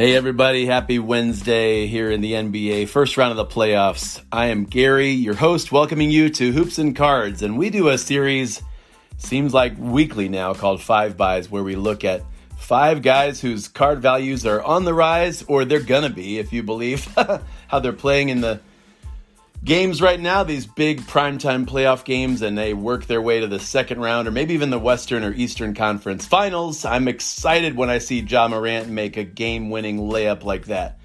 Hey everybody, happy Wednesday here in the NBA, first round of the playoffs. I am Gary, your host, welcoming you to Hoops and Cards, and we do a series, seems like weekly now, called Five Buys, where we look at five guys whose card values are on the rise, or they're gonna be, if you believe how they're playing in the games right now, these big primetime playoff games, and they work their way to the second round or maybe even the Western or Eastern Conference finals. I'm excited when I see Ja Morant make a game winning layup like that.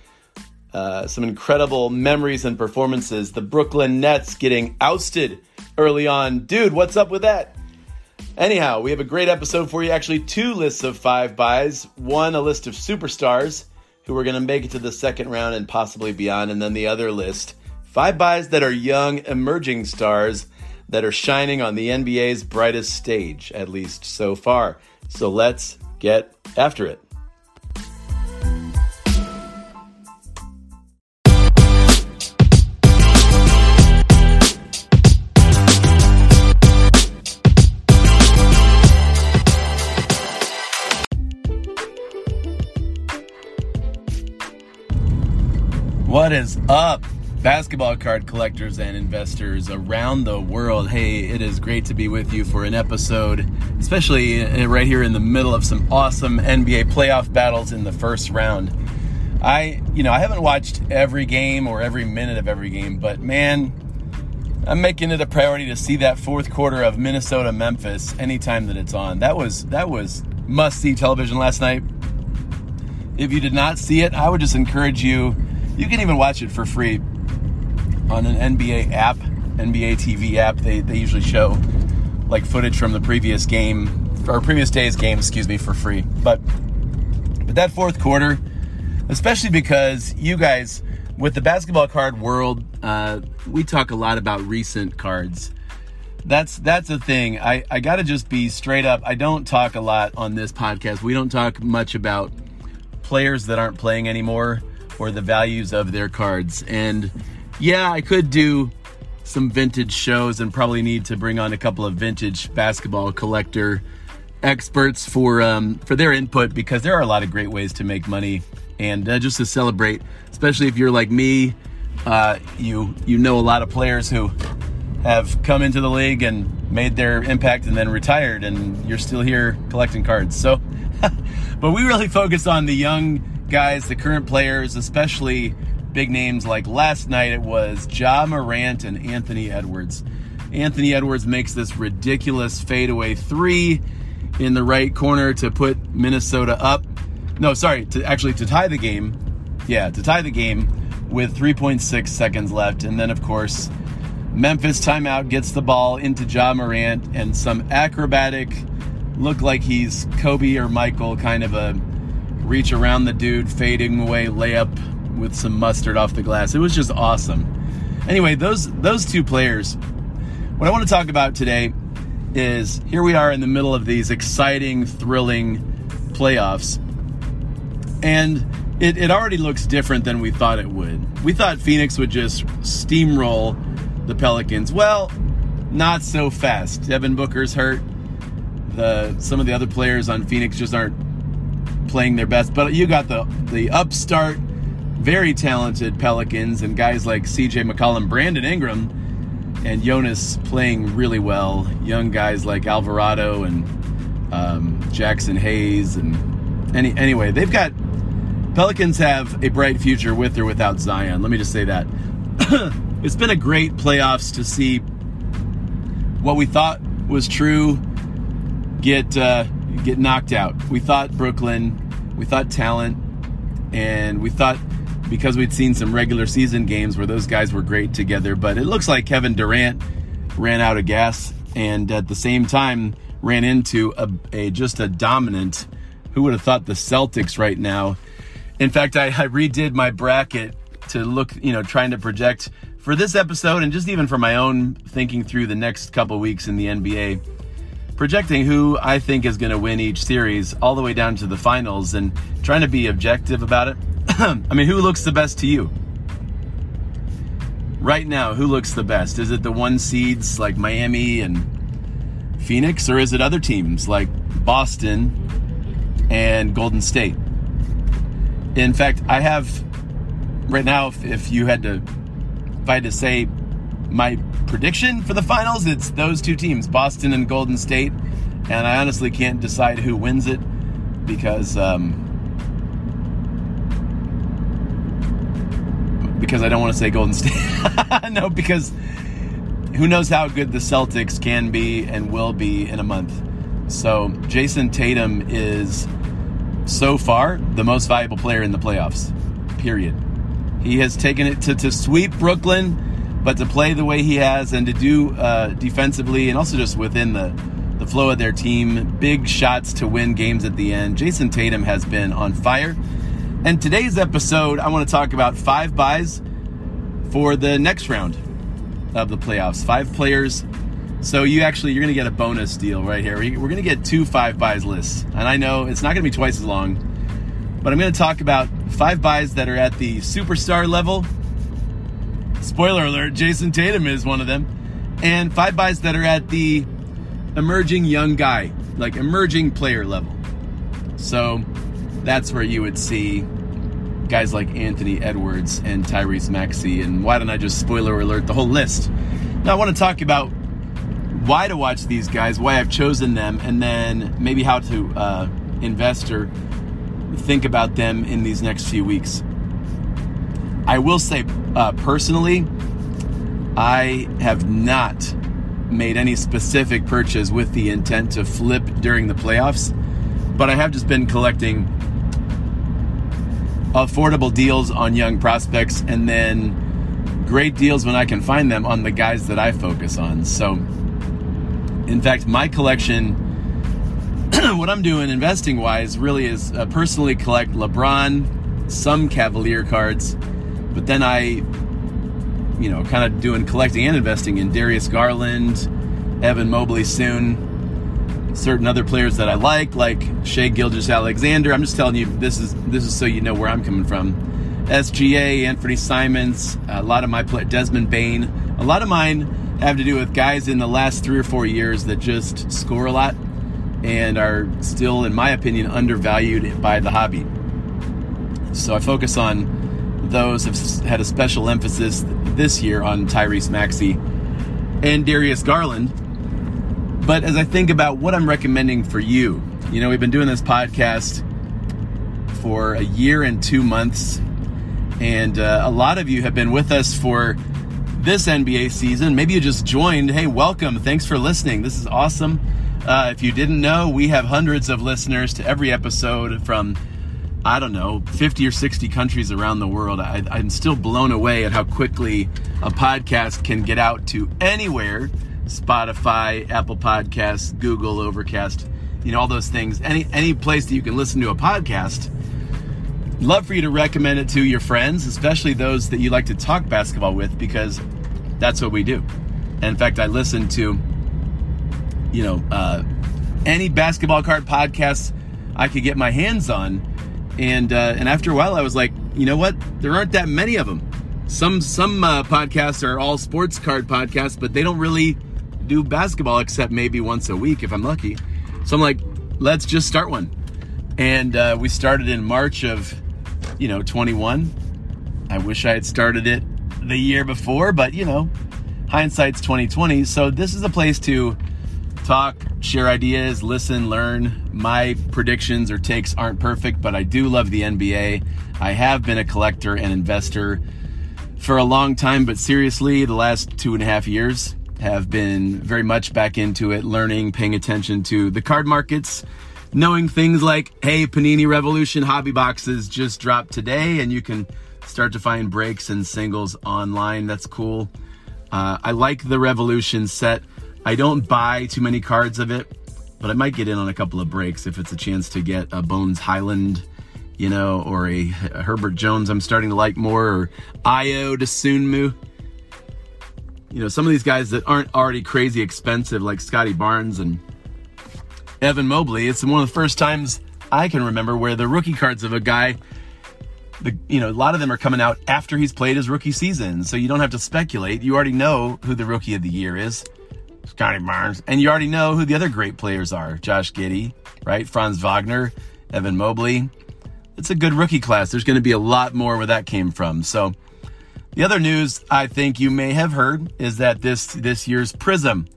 Uh, some incredible memories and performances. The Brooklyn Nets getting ousted early on. Dude, what's up with that? Anyhow, we have a great episode for you. Actually, two lists of five buys. One, a list of superstars who are going to make it to the second round and possibly beyond. And then the other list, Five buys that are young, emerging stars that are shining on the NBA's brightest stage, at least so far. So let's get after it. What is up? Basketball card collectors and investors around the world. Hey, it is great to be with you for an episode, especially right here in the middle of some awesome NBA playoff battles in the first round. I, you know, I haven't watched every game or every minute of every game, but man, I'm making it a priority to see that fourth quarter of Minnesota Memphis anytime that it's on. That was that was must see television last night. If you did not see it, I would just encourage you. You can even watch it for free on an NBA app, NBA TV app. They, they usually show like footage from the previous game or previous day's game, excuse me, for free. But but that fourth quarter, especially because you guys with the basketball card world, uh, we talk a lot about recent cards. That's that's a thing. I, I gotta just be straight up. I don't talk a lot on this podcast. We don't talk much about players that aren't playing anymore or the values of their cards. And yeah, I could do some vintage shows and probably need to bring on a couple of vintage basketball collector experts for um, for their input because there are a lot of great ways to make money and uh, just to celebrate, especially if you're like me, uh, you you know a lot of players who have come into the league and made their impact and then retired, and you're still here collecting cards. So, but we really focus on the young guys, the current players, especially big names like last night it was Ja Morant and Anthony Edwards. Anthony Edwards makes this ridiculous fadeaway three in the right corner to put Minnesota up. No, sorry, to actually to tie the game. Yeah, to tie the game with 3.6 seconds left. And then, of course, Memphis timeout gets the ball into Ja Morant and some acrobatic, look like he's Kobe or Michael kind of a reach around the dude, fading away layup with some mustard off the glass. It was just awesome. Anyway, those those two players. What I want to talk about today is here we are in the middle of these exciting, thrilling playoffs. And it, it already looks different than we thought it would. We thought Phoenix would just steamroll the Pelicans. Well, not so fast. Devin Booker's hurt. The some of the other players on Phoenix just aren't playing their best. But you got the the upstart very talented Pelicans and guys like CJ McCollum, Brandon Ingram, and Jonas playing really well. Young guys like Alvarado and um, Jaxson Hayes. And any, anyway, they've got Pelicans have a bright future with or without Zion. Let me just say that. it's been a great playoffs to see what we thought was true get uh, get knocked out. We thought Brooklyn, we thought talent, and we thought because we'd seen some regular season games where those guys were great together. But it looks like Kevin Durant ran out of gas, and at the same time ran into a, a just a dominant. Who would have thought the Celtics right now? In fact, I, I redid my bracket to look, you know, trying to project for this episode and just even for my own thinking through the next couple weeks in the NBA, projecting who I think is going to win each series all the way down to the finals and trying to be objective about it. I mean, who looks the best to you? Right now, who looks the best? Is it the one seeds like Miami and Phoenix, or is it other teams like Boston and Golden State? In fact, I have right now, if, if you had to if I had to say my prediction for the finals, it's those two teams, Boston and Golden State. And I honestly can't decide who wins it because um, because I don't want to say Golden State. no, because who knows how good the Celtics can be and will be in a month. So Jayson Tatum is so far the most valuable player in the playoffs. Period. He has taken it to, to sweep Brooklyn, but to play the way he has and to do uh, defensively and also just within the, the flow of their team, big shots to win games at the end. Jayson Tatum has been on fire. And today's episode, I want to talk about five buys for the next round of the playoffs. Five players. So you actually you're going to get a bonus deal right here. We're going to get two five buys lists, and I know it's not going to be twice as long but I'm going to talk about five buys that are at the superstar level. Spoiler alert, Jayson Tatum is one of them. And five buys that are at the emerging young guy, like emerging player level. So that's where you would see guys like Anthony Edwards and Tyrese Maxey. And why don't I just spoiler alert the whole list? Now, I want to talk about why to watch these guys, why I've chosen them, and then maybe how to uh, invest or think about them in these next few weeks. I will say, uh, personally, I have not made any specific purchase with the intent to flip during the playoffs, but I have just been collecting affordable deals on young prospects and then great deals when I can find them on the guys that I focus on. So, in fact, my collection what I'm doing investing wise really is uh, personally collect LeBron, some Cavalier cards, but then I, you know, kind of doing collecting and investing in Darius Garland, Evan Mobley soon, certain other players that I like, like Shai Gilgeous-Alexander. I'm just telling you this is this is so you know where I'm coming from. SGA, Anthony Simons, a lot of my play, Desmond Bane, a lot of mine have to do with guys in the last three or four years that just score a lot and are still, in my opinion, undervalued by the hobby. So I focus on those. Have had a special emphasis this year on Tyrese Maxey and Darius Garland. But as I think about what I'm recommending for you, you know, we've been doing this podcast for a year and two months, and uh, a lot of you have been with us for this NBA season. Maybe you just joined. Hey, welcome. Thanks for listening. This is awesome. Uh, if you didn't know, we have hundreds of listeners to every episode from, I don't know, 50 or 60 countries around the world. I, I'm still blown away at how quickly a podcast can get out to anywhere Spotify, Apple Podcasts, Google, Overcast, you know, all those things. Any, any place that you can listen to a podcast. Love for you to recommend it to your friends, especially those that you like to talk basketball with, because that's what we do. And in fact, I listen to you know, uh, any basketball card podcasts I could get my hands on. And uh, and after a while, I was like, you know what? There aren't that many of them. Some some uh, podcasts are all sports card podcasts, but they don't really do basketball except maybe once a week if I'm lucky. So I'm like, let's just start one. And uh, we started in March of, you know, 21. I wish I had started it the year before, but you know, hindsight's 2020. So this is a place to talk, share ideas, listen, learn. My predictions or takes aren't perfect, but I do love the NBA. I have been a collector and investor for a long time, but seriously, the last two and a half years have been very much back into it, learning, paying attention to the card markets, knowing things like, hey, Panini Revolution hobby boxes just dropped today, and you can start to find breaks and singles online. That's cool. Uh, I like the Revolution set. I don't buy too many cards of it, but I might get in on a couple of breaks if it's a chance to get a Bones Hyland, you know, or a, a Herbert Jones I'm starting to like more, or Ayo Dosunmu. You know, some of these guys that aren't already crazy expensive, like Scotty Barnes and Evan Mobley. It's one of the first times I can remember where the rookie cards of a guy the you know a lot of them are coming out after he's played his rookie season, so you don't have to speculate. You already know who the rookie of the year is, Scotty Barnes, and you already know who the other great players are: Josh Giddey, right, Franz Wagner, Evan Mobley. It's a good rookie class. There's going to be a lot more where that came from. So, the other news I think you may have heard is that this this year's Prism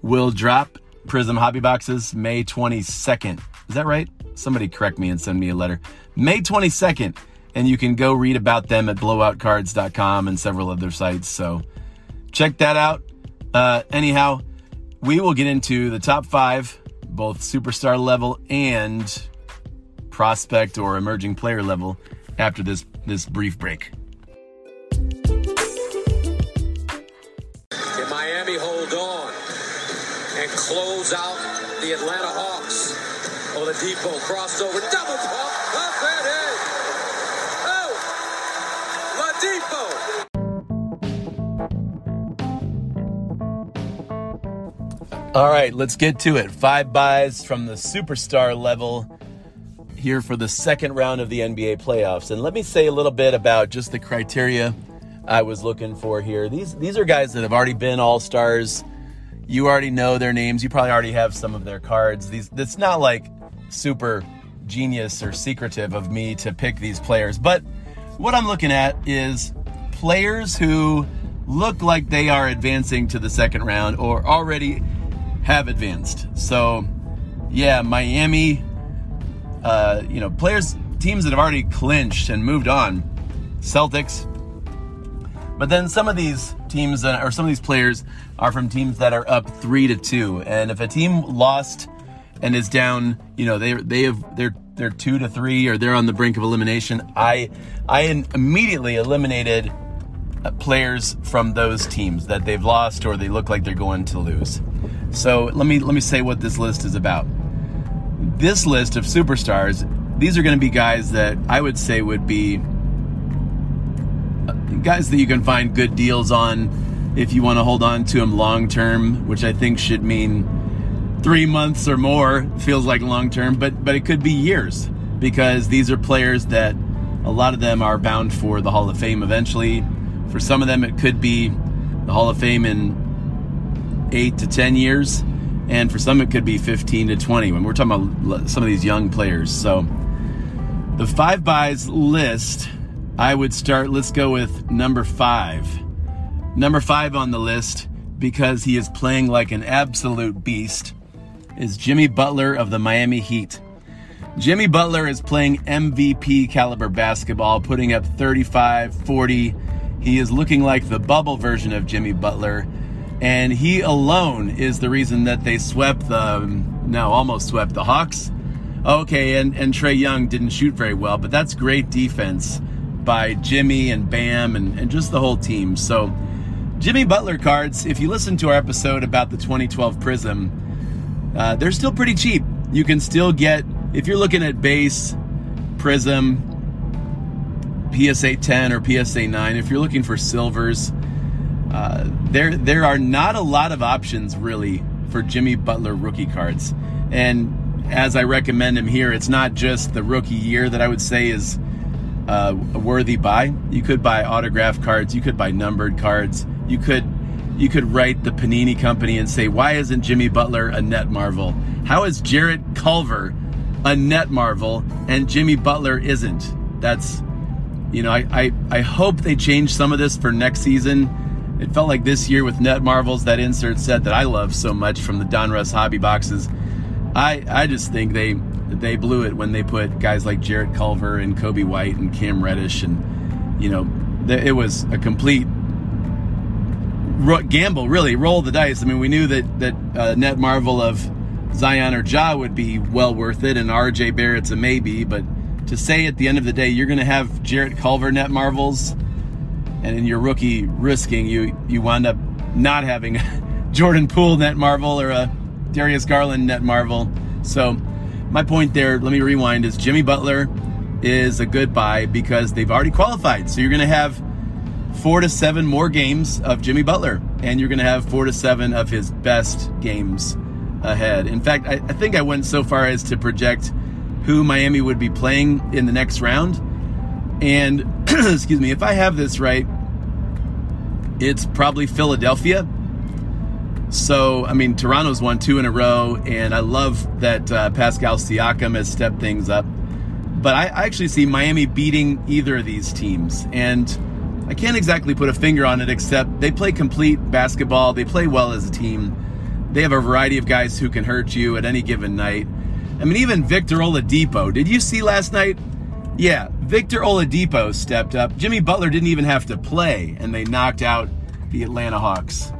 will drop Prism hobby boxes May 22nd. Is that right? Somebody correct me and send me a letter. May 22nd and you can go read about them at blowoutcards.com and several other sites. So check that out. Uh, anyhow, we will get into the top five, both superstar level and prospect or emerging player level after this this brief break. Hold on and close out the Atlanta Hawks? Oh, the depot crossover, double pump, up and in. Oh, All right, let's get to it. Five buys from the superstar level here for the second round of the NBA playoffs. And let me say a little bit about just the criteria I was looking for here. These these are guys that have already been all-stars. You already know their names. You probably already have some of their cards. These it's not like super genius or secretive of me to pick these players, but what I'm looking at is players who look like they are advancing to the second round or already have advanced. So, yeah, Miami, uh, you know, players, teams that have already clinched and moved on, Celtics. But then some of these teams or some of these players are from teams that are up three to two. And if a team lost and is down, you know, they they have they're they're two to three or they're on the brink of elimination. I I immediately eliminated uh, players from those teams that they've lost or they look like they're going to lose. So let me let me say what this list is about. This list of superstars, these are going to be guys that I would say would be guys that you can find good deals on if you want to hold on to them long term, which I think should mean three months or more. Feels like long term, but but it could be years because these are players that a lot of them are bound for the Hall of Fame eventually. For some of them, it could be the Hall of Fame in eight to 10 years. And for some, it could be 15 to 20 when we're talking about some of these young players. So the five buys list, I would start, let's go with number five. Number five on the list, because he is playing like an absolute beast, is Jimmy Butler of the Miami Heat. Jimmy Butler is playing MVP caliber basketball, putting up 35, 40. He is looking like the bubble version of Jimmy Butler and he alone is the reason that they swept the no almost swept the Hawks. Okay, and and Trae Young didn't shoot very well, but that's great defense by Jimmy and Bam and, and just the whole team. So Jimmy Butler cards, if you listen to our episode about the 2012 Prism, uh, they're still pretty cheap. You can still get if you're looking at base Prism, PSA 10 or PSA 9. If you're looking for silvers uh, there there are not a lot of options really for Jimmy Butler rookie cards. And as I recommend him here, it's not just the rookie year that I would say is uh, a worthy buy. You could buy autograph cards, you could buy numbered cards, you could you could write the Panini company and say, why isn't Jimmy Butler a net marvel? How is Jarrett Culver a net marvel and Jimmy Butler isn't? That's you know, I, I, I hope they change some of this for next season it felt like this year with Net Marvels, that insert set that I love so much from the Donruss hobby boxes. I I just think they they blew it when they put guys like Jarrett Culver and Coby White and Cam Reddish and you know it was a complete gamble, really, roll the dice. I mean, we knew that that uh, Net Marvel of Zion or Ja would be well worth it, and RJ Barrett's a maybe. But to say at the end of the day, you're going to have Jarrett Culver net marvels, and in your rookie risking, you you wind up not having Jordan Poole Marvel or a Darius Garland net marvel. So my point there, let me rewind, is Jimmy Butler is a good buy because they've already qualified. So you're going to have four to seven more games of Jimmy Butler, and you're going to have four to seven of his best games ahead. In fact, I, I, think I went so far as to project who Miami would be playing in the next round. And, excuse me, if I have this right, it's probably Philadelphia. So, I mean, Toronto's won two in a row, and I love that uh, Pascal Siakam has stepped things up. But I, I actually see Miami beating either of these teams. And I can't exactly put a finger on it, except they play complete basketball. They play well as a team. They have a variety of guys who can hurt you at any given night. I mean, even Victor Oladipo. Did you see last night? Yeah, Victor Oladipo stepped up. Jimmy Butler didn't even have to play, and they knocked out the Atlanta Hawks.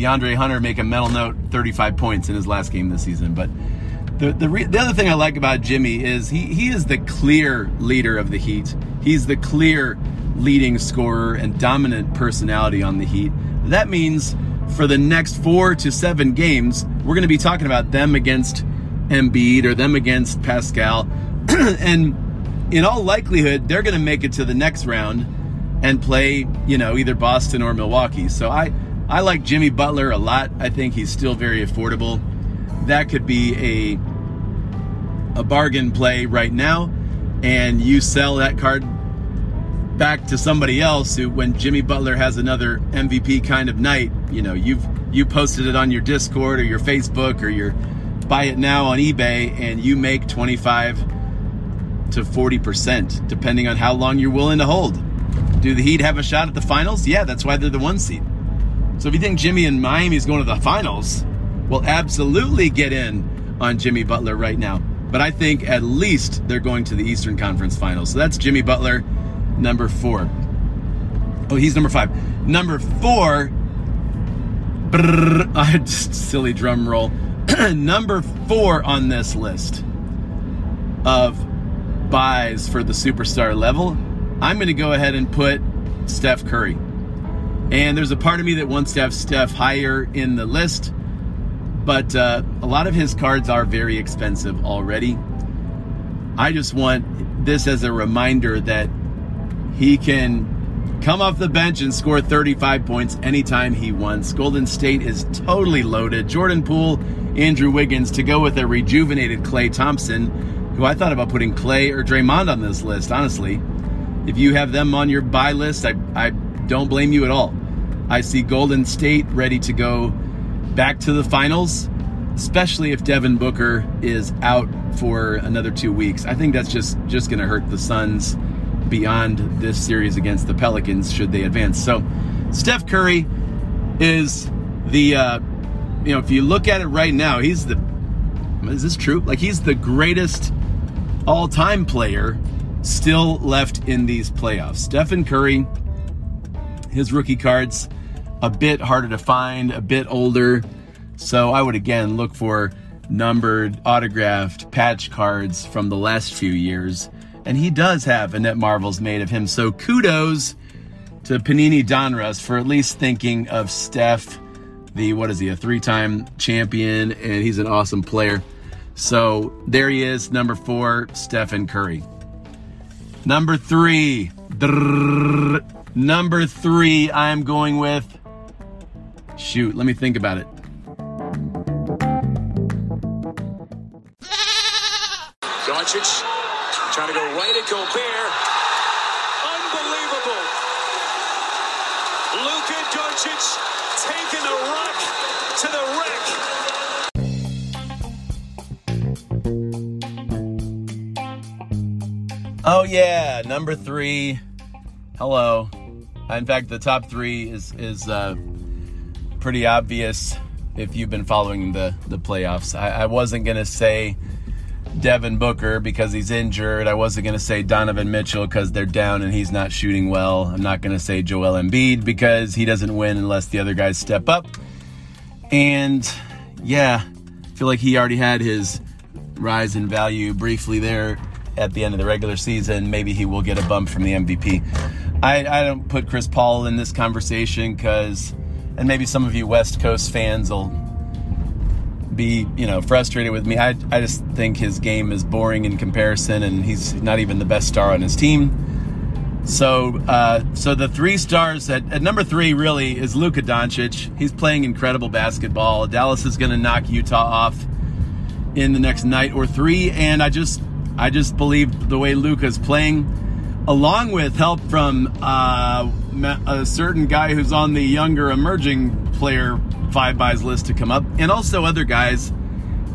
DeAndre Hunter make a mental note, 35 points in his last game this season. But the the, re- the other thing I like about Jimmy is he he is the clear leader of the Heat. He's the clear leading scorer and dominant personality on the Heat. That means for the next four to seven games, we're going to be talking about them against Embiid or them against Pascal. and in all likelihood, they're going to make it to the next round and play, you know, either Boston or Milwaukee. So I, I like Jimmy Butler a lot. I think he's still very affordable. That could be a a bargain play right now, and you sell that card back to somebody else who when Jimmy Butler has another MVP kind of night, you know, you've you posted it on your Discord or your Facebook or your buy it now on eBay and you make 25 to 40% depending on how long you're willing to hold. Do the Heat have a shot at the finals? Yeah, that's why they're the one seed. So if you think Jimmy and Miami is going to the finals, we'll absolutely get in on Jimmy Butler right now. But I think at least they're going to the Eastern Conference Finals. So that's Jimmy Butler number four. Oh, he's number five. Number four. Brrr, just silly drum roll. number four on this list of buys for the superstar level. I'm going to go ahead and put Steph Curry. And there's a part of me that wants to have Steph higher in the list, but uh, a lot of his cards are very expensive already. I just want this as a reminder that he can come off the bench and score 35 points anytime he wants. Golden State is totally loaded. Jordan Poole, Andrew Wiggins to go with a rejuvenated Klay Thompson, who I thought about putting Klay or Draymond on this list, honestly. If you have them on your buy list, I, I don't blame you at all. I see Golden State ready to go back to the finals, especially if Devin Booker is out for another two weeks. I think that's just just going to hurt the Suns beyond this series against the Pelicans should they advance. So, Steph Curry is the, uh, you know, if you look at it right now, he's the, is this true? Like, he's the greatest all time player still left in these playoffs. Stephen Curry, his rookie cards, a bit harder to find, a bit older. So, I would again look for numbered, autographed patch cards from the last few years and he does have a Marvel's made of him. So kudos to Panini Donruss for at least thinking of Steph, the what is he, a three-time champion, and he's an awesome player. So there he is, number four, Stephen Curry. Number three, drrr, number three, I'm going with. Shoot, let me think about it. Doncic Trying to go right at Gobert. Unbelievable. Luka Doncic taking the rock to the wreck. Oh yeah, number three. Hello. In fact, the top three is is uh, pretty obvious if you've been following the the playoffs. I, I wasn't gonna say Devin Booker because he's injured. I wasn't going to say Donovan Mitchell because they're down and he's not shooting well. I'm not going to say Joel Embiid because he doesn't win unless the other guys step up. And yeah, I feel like he already had his rise in value briefly there at the end of the regular season. Maybe he will get a bump from the MVP. I, I don't put Chris Paul in this conversation because, and maybe some of you West Coast fans will be, you know, frustrated with me. I, I just think his game is boring in comparison, and he's not even the best star on his team. So, uh, so the three stars at, at number three really is Luka Doncic. He's playing incredible basketball. Dallas is going to knock Utah off in the next night or three, and I just, I just believe the way Luka's playing, along with help from uh, a certain guy who's on the younger emerging player five buys list to come up, and also other guys.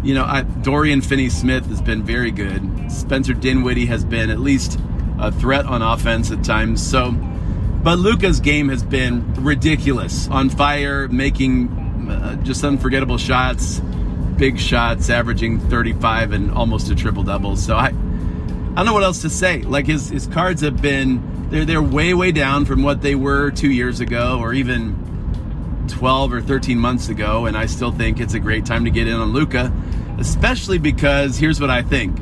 You know, I, Dorian Finney-Smith has been very good. Spencer Dinwiddie has been at least a threat on offense at times. So, but Luka's game has been ridiculous, on fire, making uh, just unforgettable shots, big shots, averaging 35 and almost a triple double. So I, I don't know what else to say. Like his his cards have been they're they're way way down from what they were two years ago, or even 12 or 13 months ago, and I still think it's a great time to get in on Luka, especially because here's what I think.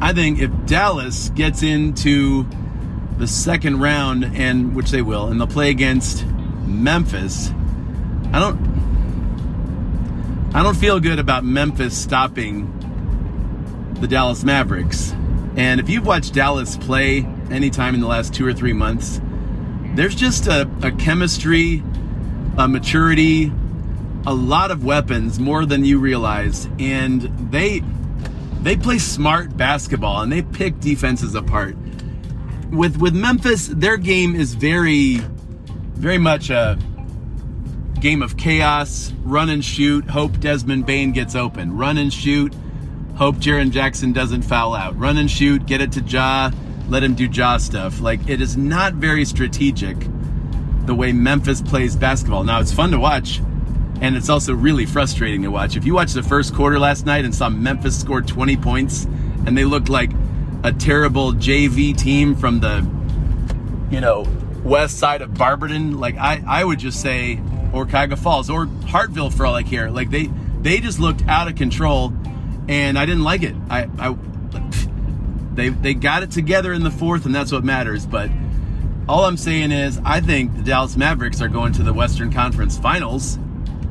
I think if Dallas gets into the second round, and which they will, and they'll play against Memphis, I don't I don't feel good about Memphis stopping the Dallas Mavericks. And if you've watched Dallas play anytime in the last two or three months, there's just a, a chemistry, a maturity, a lot of weapons, more than you realize. And they they play smart basketball and they pick defenses apart. With with Memphis, their game is very, very much a game of chaos, run and shoot, hope Desmond Bane gets open. Run and shoot, hope Jaren Jackson doesn't foul out. Run and shoot, get it to Ja, let him do Ja stuff. Like it is not very strategic the way Memphis plays basketball. Now it's fun to watch, and it's also really frustrating to watch. If you watched the first quarter last night and saw Memphis score 20 points, and they looked like a terrible JV team from the, you know, west side of Barberton, like I, I would just say, or Cuyahoga Falls, or Hartville for all I care. Like they, they just looked out of control, and I didn't like it. I, I they they got it together in the fourth, and that's what matters. But all I'm saying is, I think the Dallas Mavericks are going to the Western Conference Finals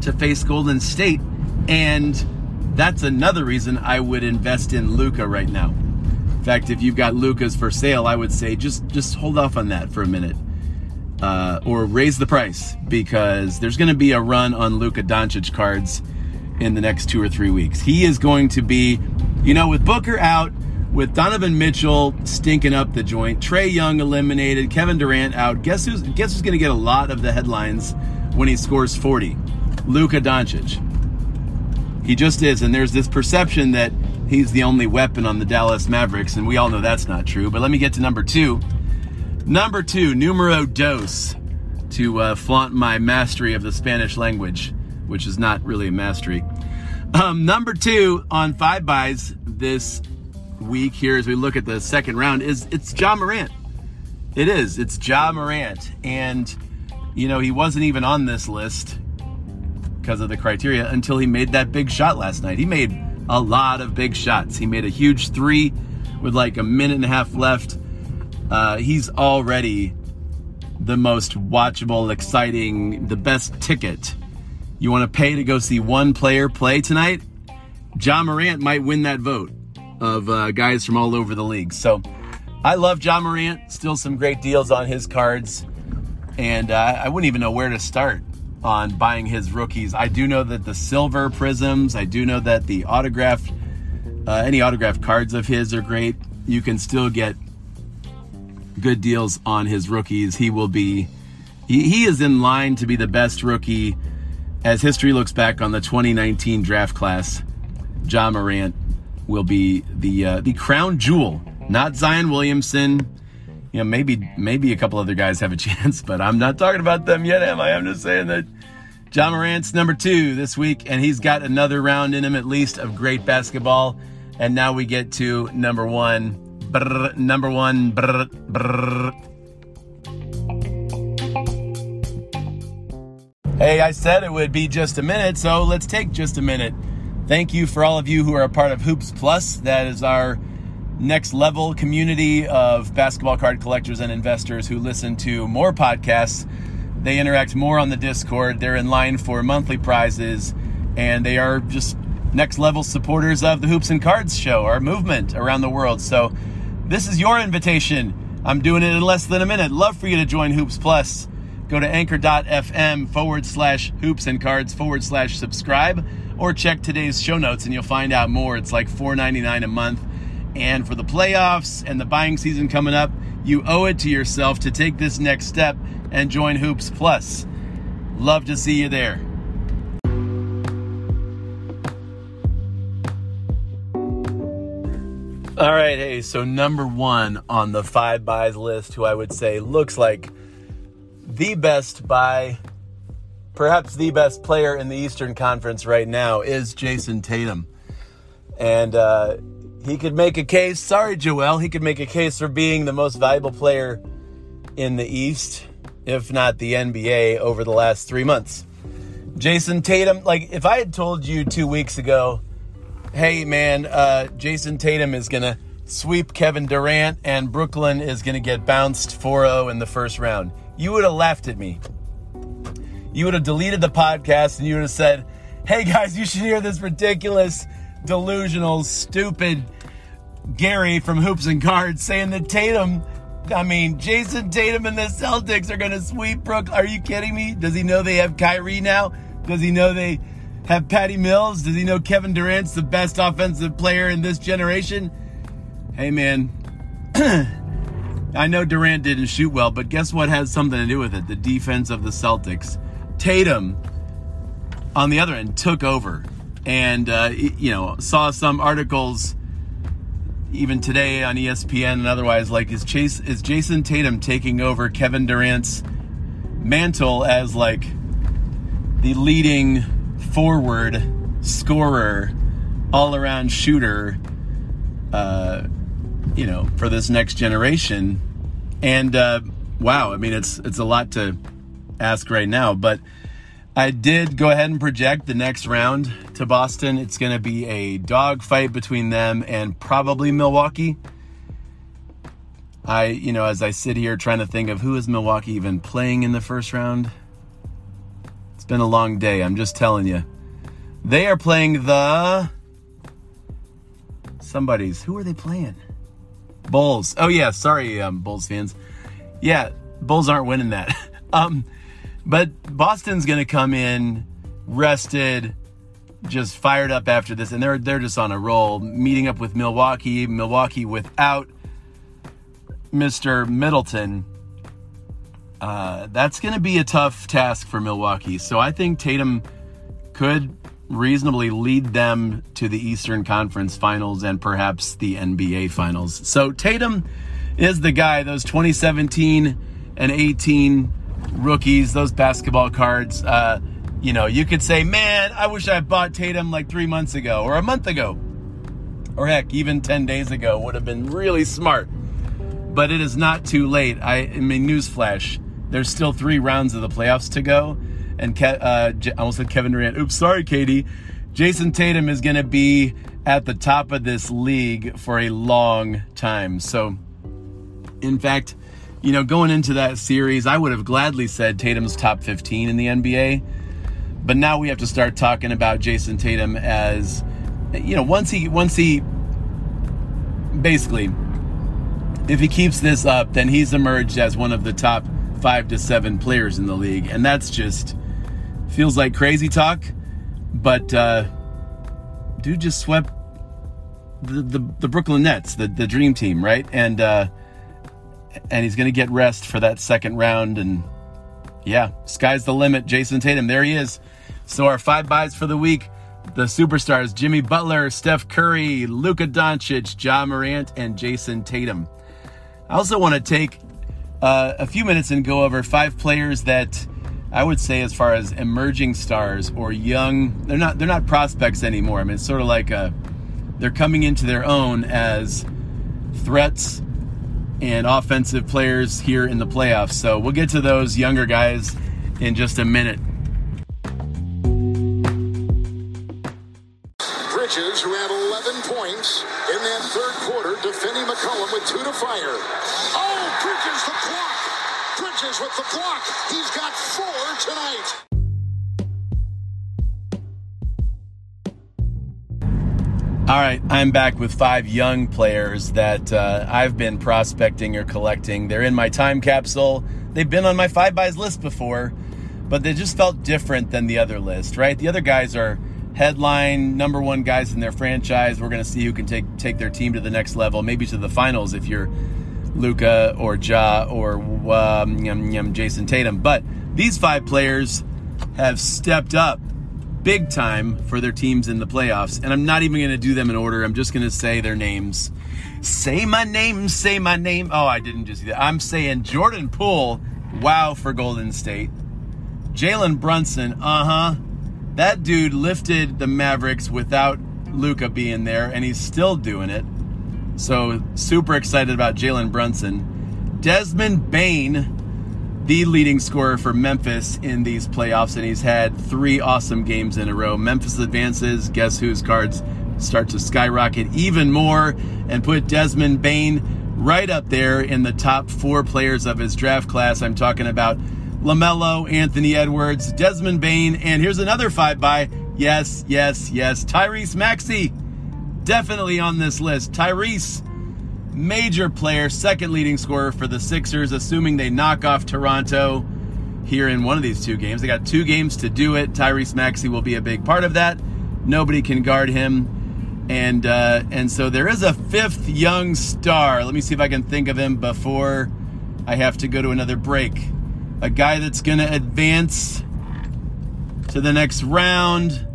to face Golden State, and that's another reason I would invest in Luka right now. In fact, if you've got Lucas for sale, I would say just just hold off on that for a minute. Uh, or raise the price because there's going to be a run on Luka Doncic cards in the next two or three weeks. He is going to be, you know, with Booker out, with Donovan Mitchell stinking up the joint, Trae Young eliminated, Kevin Durant out. Guess who's guess who's going to get a lot of the headlines when he scores 40? Luka Doncic. He just is, and there's this perception that he's the only weapon on the Dallas Mavericks, and we all know that's not true. But let me get to number two. Number two, numero dos, to uh, flaunt my mastery of the Spanish language, which is not really a mastery. Um, number two on five buys this week here as we look at the second round is it's Ja Morant. It is. It's Ja Morant. And, you know, he wasn't even on this list because of the criteria until he made that big shot last night. He made a lot of big shots. He made a huge three with like a minute and a half left. Uh, he's already the most watchable, exciting, the best ticket. You want to pay to go see one player play tonight? Ja Morant might win that vote of uh, guys from all over the league. So I love Ja Morant. Still some great deals on his cards. And uh, I wouldn't even know where to start on buying his rookies. I do know that the silver prisms, I do know that the autographed, uh, any autographed cards of his are great. You can still get good deals on his rookies. He will be, he, he is in line to be the best rookie as history looks back on the 2019 draft class. Ja Morant will be the uh, the crown jewel, not Zion Williamson. You know, maybe maybe a couple other guys have a chance, but I'm not talking about them yet, am I? I'm just saying that Ja Morant's number two this week, and he's got another round in him at least of great basketball. And now we get to number one. Brr, number one. Brr, brr. Hey, I said it would be just a minute, so let's take just a minute. Thank you for all of you who are a part of Hoops Plus. That is our next level community of basketball card collectors and investors who listen to more podcasts they interact more on the Discord. They're in line for monthly prizes, and they are just next level supporters of the Hoops and Cards show, our movement around the world. So, this is your invitation. I'm doing it in less than a minute. Love for you to join Hoops Plus. Go to anchor.fm forward slash hoops and cards forward slash subscribe or check today's show notes and you'll find out more. It's like $4.99 a month. And for the playoffs and the buying season coming up, you owe it to yourself to take this next step and join Hoops Plus. Love to see you there. All right, hey, so number one on the five buys list, who I would say looks like the best by perhaps the best player in the Eastern Conference right now, is Jayson Tatum. And uh, he could make a case, sorry, Joel, he could make a case for being the most valuable player in the East if not the NBA, over the last three months. Jason Tatum, like if I had told you two weeks ago, hey man, uh, Jayson Tatum is going to sweep Kevin Durant and Brooklyn is going to get bounced 4 0 in the first round, you would have laughed at me. You would have deleted the podcast and you would have said, hey guys, you should hear this ridiculous, delusional, stupid Gary from Hoops and Cards saying that Tatum I mean, Jayson Tatum and the Celtics are going to sweep Brooklyn. Are you kidding me? Does he know they have Kyrie now? Does he know they have Patty Mills? Does he know Kevin Durant's the best offensive player in this generation? Hey, man. I know Durant didn't shoot well, but guess what has something to do with it? The defense of the Celtics. Tatum, on the other end, took over and, uh, you know, saw some articles even today on ESPN and otherwise, like is Chase is Jayson Tatum taking over Kevin Durant's mantle as like the leading forward scorer, all around shooter, uh, you know, for this next generation. And uh, wow, I mean, it's it's a lot to ask right now, but I did go ahead and project the next round to Boston. It's going to be a dog fight between them and probably Milwaukee. I, you know, as I sit here trying to think of who is Milwaukee even playing in the first round, it's been a long day. I'm just telling you. They are playing the somebody's. Who are they playing? Bulls. Oh yeah, sorry, um, Bulls fans. Yeah, Bulls aren't winning that. um, but Boston's going to come in rested, just fired up after this, and they're they're just on a roll. Meeting up with Milwaukee, Milwaukee without Mr. Middleton. Uh, that's going to be a tough task for Milwaukee. So I think Tatum could reasonably lead them to the Eastern Conference Finals and perhaps the NBA Finals. So Tatum is the guy. Those 2017 and 18 rookies, those basketball cards. Uh, you know, you could say, man, I wish I bought Tatum like three months ago or a month ago, or heck, even 10 days ago would have been really smart. But it is not too late. I, I mean, newsflash, there's still three rounds of the playoffs to go. And Ke- uh, I almost said Kevin Durant. Oops, sorry, Katie. Jayson Tatum is going to be at the top of this league for a long time. So, in fact, you know, going into that series, I would have gladly said Tatum's top 15 in the NBA. But now we have to start talking about Jayson Tatum as, you know, once he, once he, basically, if he keeps this up, then he's emerged as one of the top five to seven players in the league. And that's just, feels like crazy talk. But, uh, dude just swept the, the, the Brooklyn Nets, the, the dream team, right? And, uh, and he's going to get rest for that second round. And yeah, sky's the limit. Jayson Tatum, there he is. So our five buys for the week the superstars Jimmy Butler, Steph Curry, Luka Doncic, Ja Morant, and Jayson Tatum. I also want to take uh, a few minutes and go over five players that I would say as far as emerging stars or young, they're not they're not prospects anymore. I mean, it's sort of like a they're coming into their own as threats and offensive players here in the playoffs. So we'll get to those younger guys in just a minute. Bridges, who had 11 points in that third quarter, defending McCollum with two to fire. Oh, Bridges the block. With the block. He's got four tonight. All right, I'm back with five young players that uh, I've been prospecting or collecting. They're in my time capsule. They've been on my five buys list before, but they just felt different than the other list, right? The other guys are headline number one guys in their franchise. We're going to see who can take take their team to the next level, maybe to the finals if you're Luka or Ja or um, yum, yum, Jayson Tatum. But these five players have stepped up big time for their teams in the playoffs. And I'm not even going to do them in order. I'm just going to say their names. Say my name, say my name. Oh, I didn't just do that. I'm saying Jordan Poole, wow for Golden State. Jalen Brunson, uh huh. That dude lifted the Mavericks without Luka being there, and he's still doing it. So, super excited about Jalen Brunson. Desmond Bane, the leading scorer for Memphis in these playoffs, and he's had three awesome games in a row. Memphis advances. Guess whose cards start to skyrocket even more and put Desmond Bane right up there in the top four players of his draft class. I'm talking about LaMelo, Anthony Edwards, Desmond Bane, and here's another five by. Yes, yes, yes. Tyrese Maxey, definitely on this list. Tyrese major player, second leading scorer for the Sixers, assuming they knock off Toronto here in one of these two games. They got two games to do it. Tyrese Maxey will be a big part of that. Nobody can guard him. And uh, and so there is a fifth young star. Let me see if I can think of him before I have to go to another break. A guy that's going to advance to the next round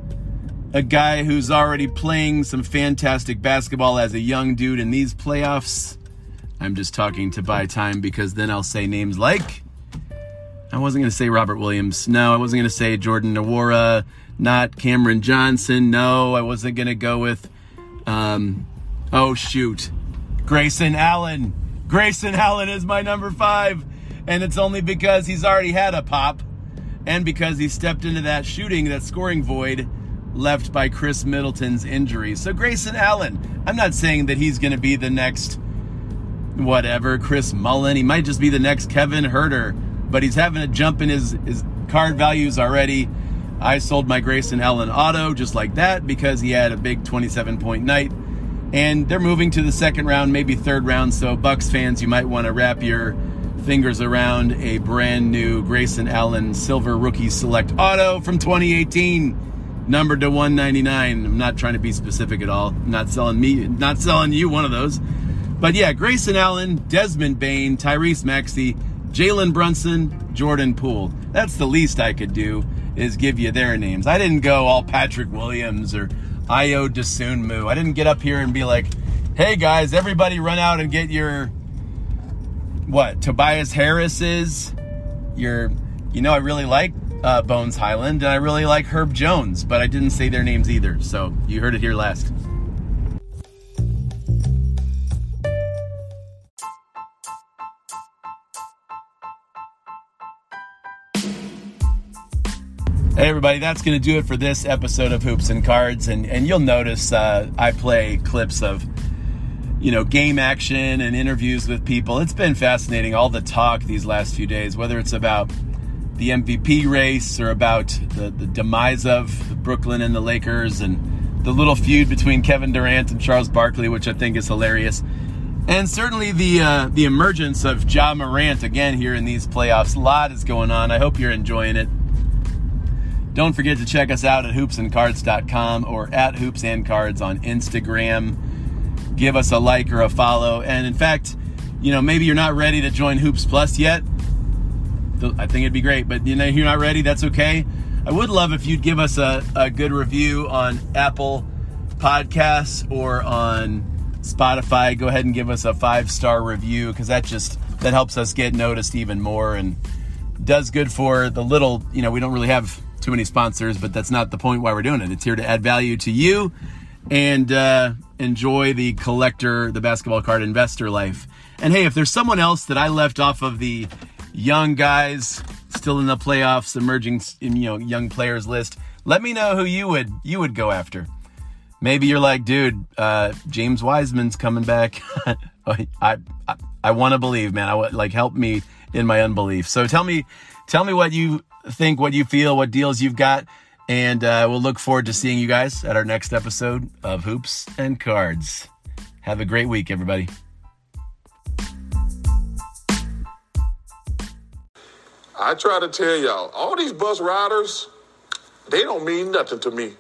a guy who's already playing some fantastic basketball as a young dude in these playoffs. I'm just talking to buy time because then I'll say names like. I wasn't going to say Robert Williams. No, I wasn't going to say Jordan Nwora. Not Cameron Johnson. No, I wasn't going to go with. Um, oh, shoot. Grayson Allen. Grayson Allen is my number five. And it's only because he's already had a pop and because he stepped into that shooting, that scoring void left by Khris Middleton's injury. So Grayson Allen, I'm not saying that he's going to be the next whatever Chris Mullin. He might just be the next Kevin Huerter, but he's having a jump in his his card values already. I sold my Grayson Allen auto just like that because he had a big 27 point night. And they're moving to the second round, maybe third round. So Bucks fans, you might want to wrap your fingers around a brand new Grayson Allen Silver Rookie Select Auto from 2018 numbered to 199. I'm not trying to be specific at all. I'm not selling me, not selling you one of those. But yeah, Grayson Allen, Desmond Bane, Tyrese Maxey, Jalen Brunson, Jordan Poole. That's the least I could do is give you their names. I didn't go all Patrick Williams or Ayo Dosunmu. I didn't get up here and be like, hey guys, everybody run out and get your what Tobias Harris's, your you know I really like uh, Bones Hyland, and I really like Herb Jones, but I didn't say their names either. So you heard it here last. Hey everybody, that's going to do it for this episode of Hoops and Cards, and and you'll notice uh, I play clips of you know game action and interviews with people. It's been fascinating all the talk these last few days, whether it's about the MVP race or about the, the demise of the Brooklyn and the Lakers and the little feud between Kevin Durant and Charles Barkley, which I think is hilarious. And certainly the uh, the emergence of Ja Morant again here in these playoffs. A lot is going on. I hope you're enjoying it. Don't forget to check us out at hoopsandcards.com or at hoopsandcards on Instagram. Give us a like or a follow. And in fact, you know, maybe you're not ready to join Hoops Plus yet I think it'd be great. But you know, if you're not ready, that's okay. I would love if you'd give us a, a good review on Apple Podcasts or on Spotify. Go ahead and give us a five star review because that just that helps us get noticed even more. And does good for the little, you know, we don't really have too many sponsors, but that's not the point why we're doing it. It's here to add value to you and uh, enjoy the collector, the basketball card investor life. And hey, if there's someone else that I left off of the young guys still in the playoffs, emerging, you know, young players list, let me know who you would you would go after. Maybe you're like, dude, uh, James Wiseman's coming back. I I, I want to believe, man. I like help me in my unbelief. So tell me, tell me what you think, what you feel, what deals you've got, and uh, we'll look forward to seeing you guys at our next episode of Hoops and Cards. Have a great week, everybody. I try to tell y'all, all these bus riders, they don't mean nothing to me.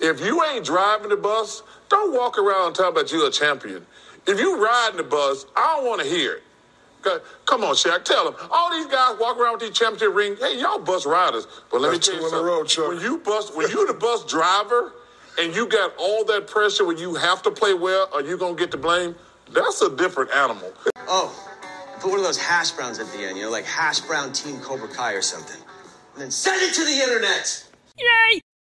If you ain't driving the bus, don't walk around talking about you a champion. If you riding the bus, I don't want to hear it. Come on, Shaq, tell them. All these guys walk around with these championship rings. Hey, y'all bus riders. But let That's me tell you something. Road, when you bus, when you the bus driver, and you got all that pressure when you have to play well, are you gonna get the blame. That's a different animal. Oh, put one of those hash browns at the end. You know, like hash brown Team Cobra Kai or something, and then send it to the internet. Yay!